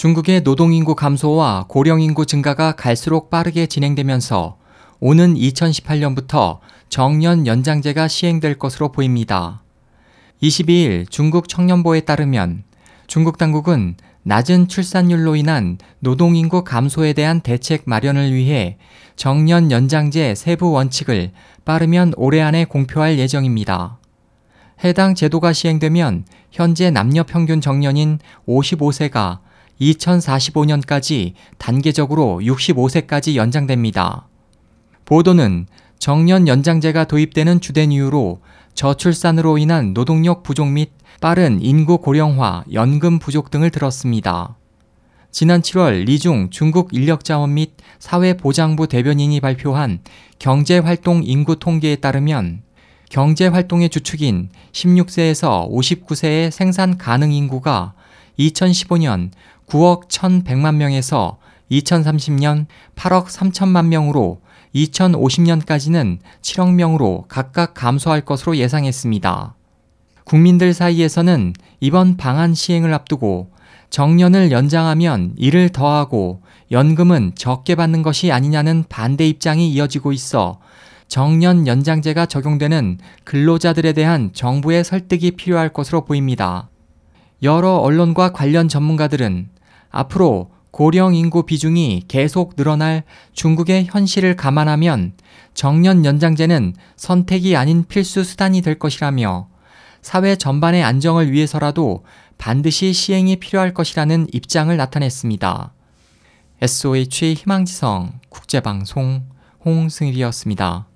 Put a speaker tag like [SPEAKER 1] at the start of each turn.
[SPEAKER 1] 중국의 노동인구 감소와 고령인구 증가가 갈수록 빠르게 진행되면서 오는 2018년부터 정년 연장제가 시행될 것으로 보입니다. 22일 중국 청년보에 따르면 중국 당국은 낮은 출산율로 인한 노동인구 감소에 대한 대책 마련을 위해 정년 연장제 세부 원칙을 빠르면 올해 안에 공표할 예정입니다. 해당 제도가 시행되면 현재 남녀 평균 정년인 55세가 2045년까지 단계적으로 65세까지 연장됩니다. 보도는 정년 연장제가 도입되는 주된 이유로 저출산으로 인한 노동력 부족 및 빠른 인구 고령화, 연금 부족 등을 들었습니다. 지난 7월 리중 중국 인력자원 및 사회보장부 대변인이 발표한 경제활동 인구 통계에 따르면 경제활동의 주축인 16세에서 59세의 생산 가능 인구가 2015년 9억 1,100만 명에서 2030년 8억 3천만 명으로 2050년까지는 7억 명으로 각각 감소할 것으로 예상했습니다. 국민들 사이에서는 이번 방안 시행을 앞두고 정년을 연장하면 일을 더하고 연금은 적게 받는 것이 아니냐는 반대 입장이 이어지고 있어 정년 연장제가 적용되는 근로자들에 대한 정부의 설득이 필요할 것으로 보입니다. 여러 언론과 관련 전문가들은 앞으로 고령 인구 비중이 계속 늘어날 중국의 현실을 감안하면 정년 연장제는 선택이 아닌 필수 수단이 될 것이라며 사회 전반의 안정을 위해서라도 반드시 시행이 필요할 것이라는 입장을 나타냈습니다. SOH 희망지성 국제방송 홍승일이었습니다.